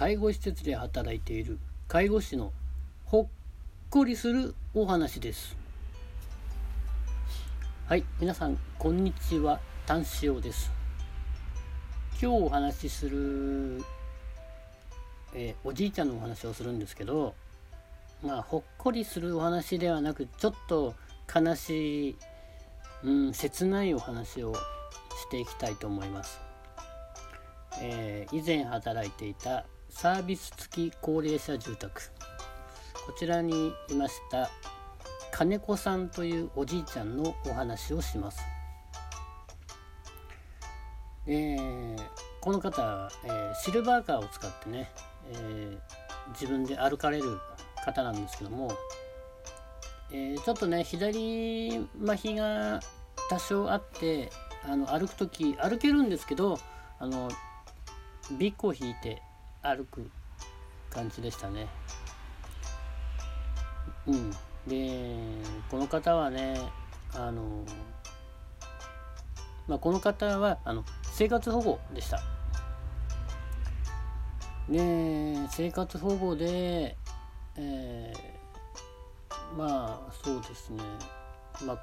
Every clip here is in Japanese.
介護施設で働いている介護士のほっこりするお話です。はい皆さんこんにちは単塩です。今日お話しする、えー、おじいちゃんのお話をするんですけどまあほっこりするお話ではなくちょっと悲しい、うん、切ないお話をしていきたいと思います。えー、以前働いていたサービス付き高齢者住宅こちらにいました金子さんというおじいちゃんのお話をします。えー、この方、えー、シルバーカーを使ってね、えー、自分で歩かれる方なんですけども、えちょっとね左麻痺が多少あってあの歩く時歩けるんですけどあのビッグを引いて歩く感じでしたね。うん、でこの方はねあの、まあ、この方はあの生活保護でした。で生活保護で、えー、まあそうですね、まあ、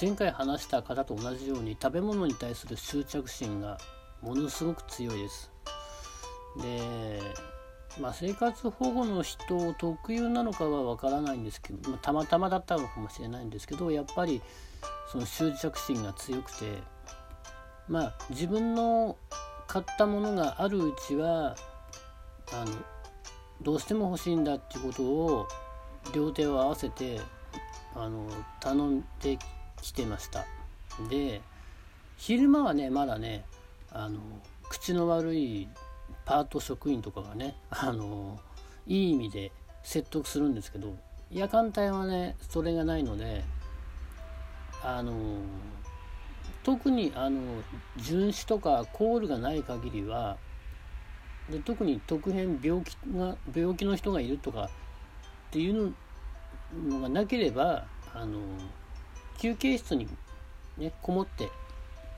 前回話した方と同じように食べ物に対する執着心がものすごく強いです。で、まあ、生活保護の人特有なのかはわからないんですけど、まあ、たまたまだったのかもしれないんですけどやっぱりその執着心が強くてまあ自分の買ったものがあるうちはあのどうしても欲しいんだっていうことを両手を合わせてあの頼んできてました。で昼間はねまだねあの口の悪いパート職員とかがねあのいい意味で説得するんですけど夜間帯はねそれがないのであの特にあの巡視とかコールがない限りはで特に特変病気が病気の人がいるとかっていうのがなければあの休憩室にねこもって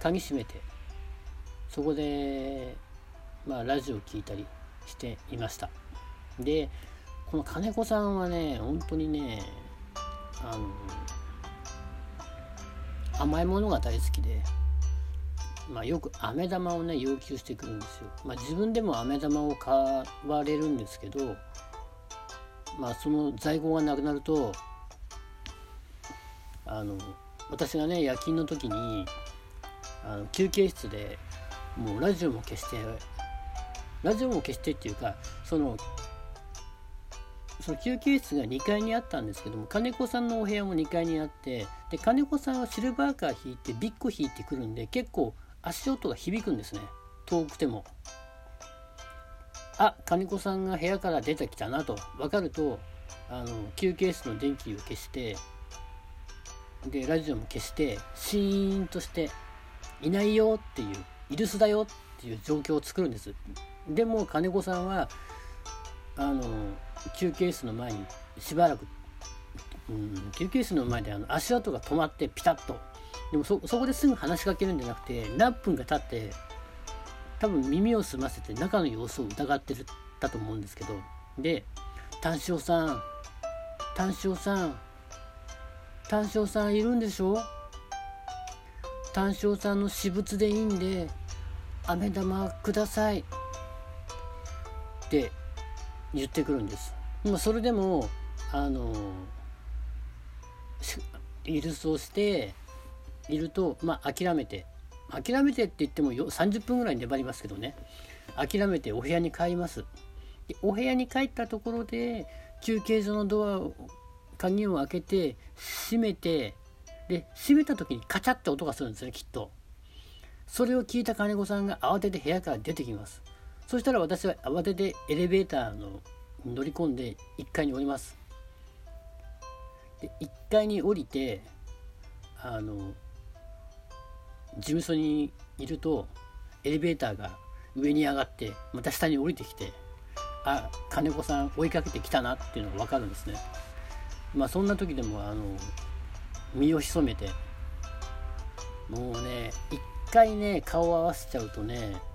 鍵閉めてそこでラジオを聞いたりしていました。でこの金子さんはね本当にねあの甘いものが大好きで、まあ、よく飴玉をね要求してくるんですよ、まあ、自分でも飴玉を買われるんですけどまあその在庫がなくなるとあの私がね夜勤の時にあの休憩室でもうラジオも消してラジオも消してっていうかそのその休憩室が2階にあったんですけども金子さんのお部屋も2階にあってで金子さんはシルバーカー引いてビッグ引いてくるんで結構足音が響くんですね。遠くても。あ金子さんが部屋から出てきたなと。分かるとあの休憩室の電気を消してでラジオも消してシーンとしていないよっていうイルスだよっていう状況を作るんです。でも金子さんはあの休憩室の前にしばらく、うん、休憩室の前であの足跡が止まってピタッと。でもそこですぐ話しかけるんじゃなくて何分か経って多分耳を澄ませて中の様子を疑ってるだと思うんですけど。で「単勝さん単勝さん単勝さんいるんでしょ単勝さんの私物でいいんで飴玉ください」って言ってくるんです。まあ、それでもあのイルスをしていると、まあ、諦めて諦めてって言ってもよ30分ぐらい粘りますけどね。諦めてお部屋に帰ります。でお部屋に帰ったところで休憩所のドアを鍵を開けて閉めてで閉めた時にカチャッて音がするんですねきっと。それを聞いた金子さんが慌てて部屋から出てきます。そしたら私は慌ててエレベーターの乗り込んで1階に降ります。で1階に降りてあの事務所にいるとエレベーターが上に上がってまた下に降りてきてあ金子さん追いかけてきたなっていうのが分かるんですね。まあそんな時でもあの身を潜めてもうね一回ね顔を合わせちゃうとね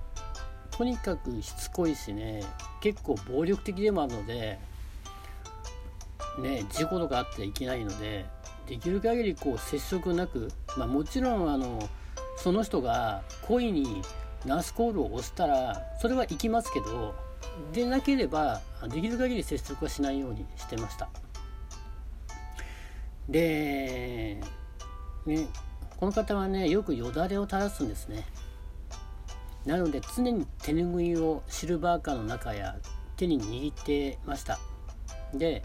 とにかくしつこいしね結構暴力的でもあるのでね事故とかあってはいけないのでできる限りこう接触なく、まあ、もちろんあのその人が故意にナースコールを押したらそれは行きますけどでなければできる限り接触はしないようにしてました。で、ね、この方はねよくよだれを垂らすんですね。なので常に手ぬぐいをシルバーカーの中や手に握ってました。で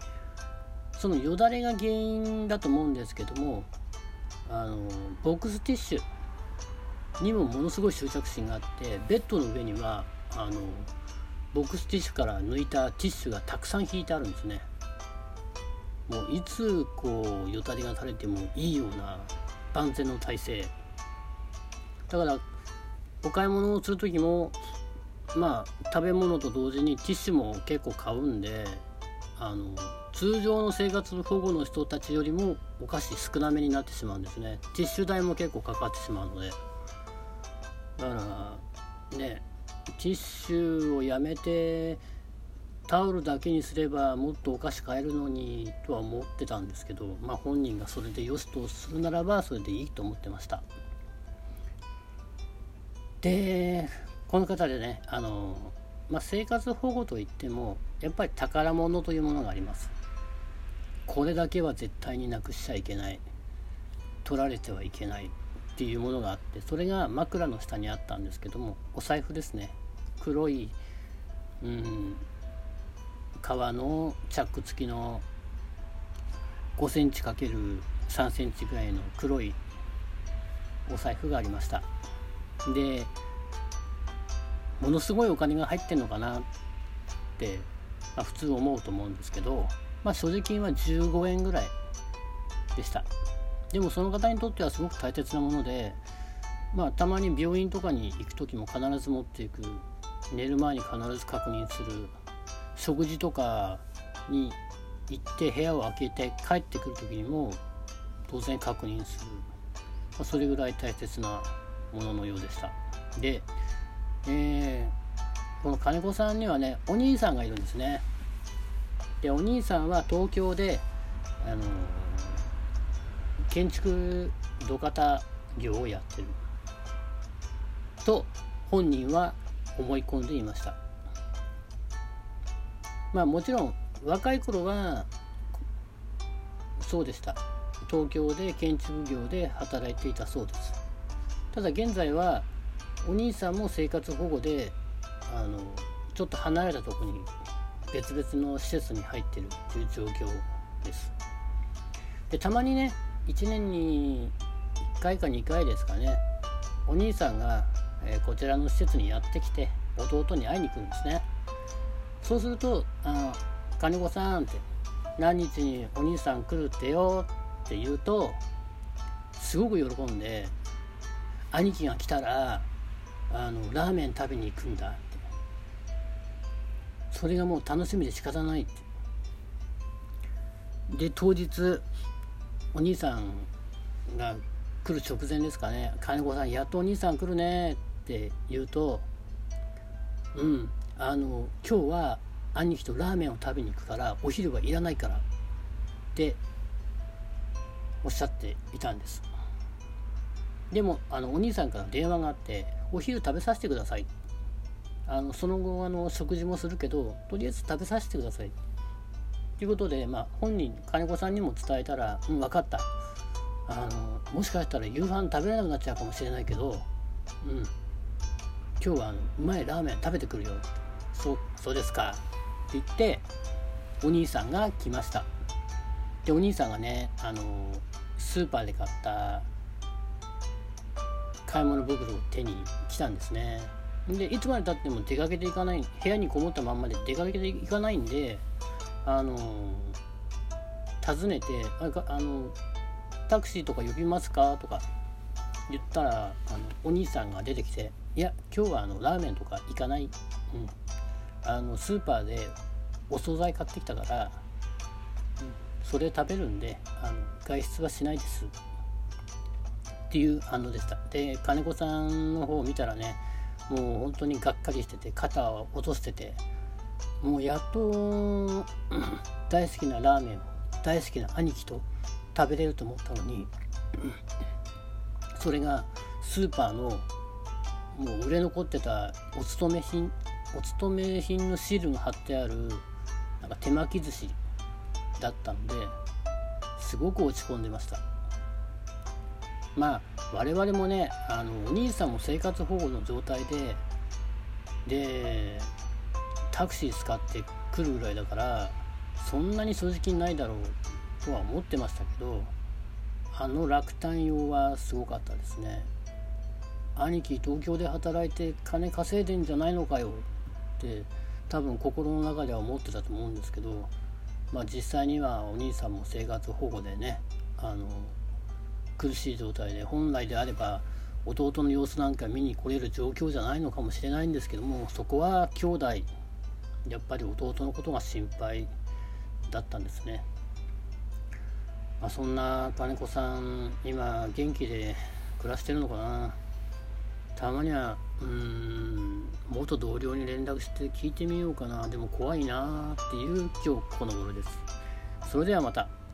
そのよだれが原因だと思うんですけどもあのボックスティッシュにもものすごい執着心があってベッドの上にはあのボックスティッシュから抜いたティッシュがたくさん敷いてあるんですね。もういつこうよだれが垂れてもいいような万全の体制。だからお買い物をする時もまあ食べ物と同時にティッシュも結構買うんであの通常の生活保護の人たちよりもお菓子少なめになってしまうんですね。ティッシュ代も結構かかってしまうので。だからねティッシュをやめてタオルだけにすればもっとお菓子買えるのにとは思ってたんですけどまあ本人がそれでよしとするならばそれでいいと思ってました。でこの方でねあの、まあ、生活保護といってもやっぱり宝物というものがあります。これだけは絶対になくしちゃいけない。取られてはいけない。っていうものがあってそれが枕の下にあったんですけどもお財布ですね。黒いうん革のチャック付きの5センチ ×3 センチぐらいの黒いお財布がありました。でものすごいお金が入ってんのかなって、まあ、普通思うと思うんですけど、まあ、所持金は15円ぐらいでした。でもその方にとってはすごく大切なもので、まあ、たまに病院とかに行く時も必ず持っていく寝る前に必ず確認する食事とかに行って部屋を開けて帰ってくる時にも当然確認する、まあ、それぐらい大切なもののようでした。で、えー、この金子さんにはねお兄さんがいるんですね。でお兄さんは東京であの建築土方業をやってる。と本人は思い込んでいました。まあもちろん若い頃はそうでした。東京で建築業で働いていたそうです。ただ現在はお兄さんも生活保護であのちょっと離れたとこに別々の施設に入ってるっていう状況です。でたまにね1年に1回か2回ですかねお兄さんが、えー、こちらの施設にやってきて弟に会いに来るんですね。そうすると「あの金子さん」って「何日にお兄さん来るってよ」って言うとすごく喜んで兄貴が来たらあのラーメン食べに行くんだって。それがもう楽しみで仕方ないって。で当日お兄さんが来る直前ですかね。金子さんやっとお兄さん来るねって言うとうんあの今日は兄貴とラーメンを食べに行くからお昼はいらないからっておっしゃっていたんです。でもあのお兄さんから電話があってお昼食べさせてくださいあのその後あの食事もするけどとりあえず食べさせてくださいということで、まあ、本人金子さんにも伝えたら「うん分かったあのもしかしたら夕飯食べれなくなっちゃうかもしれないけどうん今日はあのうまいラーメン食べてくるよ」そそうですか」って言ってお兄さんが来ました。でお兄さんがねあのスーパーで買った買い物袋を手に来たんですね。でいつまでたっても出かけていかない部屋にこもったまんまで出かけていかないんであの尋ねてああの「タクシーとか呼びますか?」とか言ったらあのお兄さんが出てきて「いや今日はあのラーメンとか行かない、うん、あのスーパーでお惣菜買ってきたから、うん、それ食べるんであの外出はしないです」っていう反応でした。で金子さんの方を見たらねもう本当にがっかりしてて肩を落としててもうやっと大好きなラーメンを大好きな兄貴と食べれると思ったのにそれがスーパーのもう売れ残ってたお勤め品お勤め品のシールが貼ってあるなんか手巻き寿司だったんですごく落ち込んでました。まあ我々もねあのお兄さんも生活保護の状態ででタクシー使って来るぐらいだからそんなに所持金ないだろうとは思ってましたけどあの落胆用はすごかったですね。兄貴東京で働いて金稼いでんじゃないのかよって多分心の中では思ってたと思うんですけどまあ実際にはお兄さんも生活保護でねあの苦しい状態で本来であれば弟の様子なんか見に来れる状況じゃないのかもしれないんですけどもそこは兄弟やっぱり弟のことが心配だったんですね、まあ、そんな金子さん今元気で暮らしてるのかな。たまにはうん元同僚に連絡して聞いてみようかな。でも怖いなっていう今日この頃です。それではまた。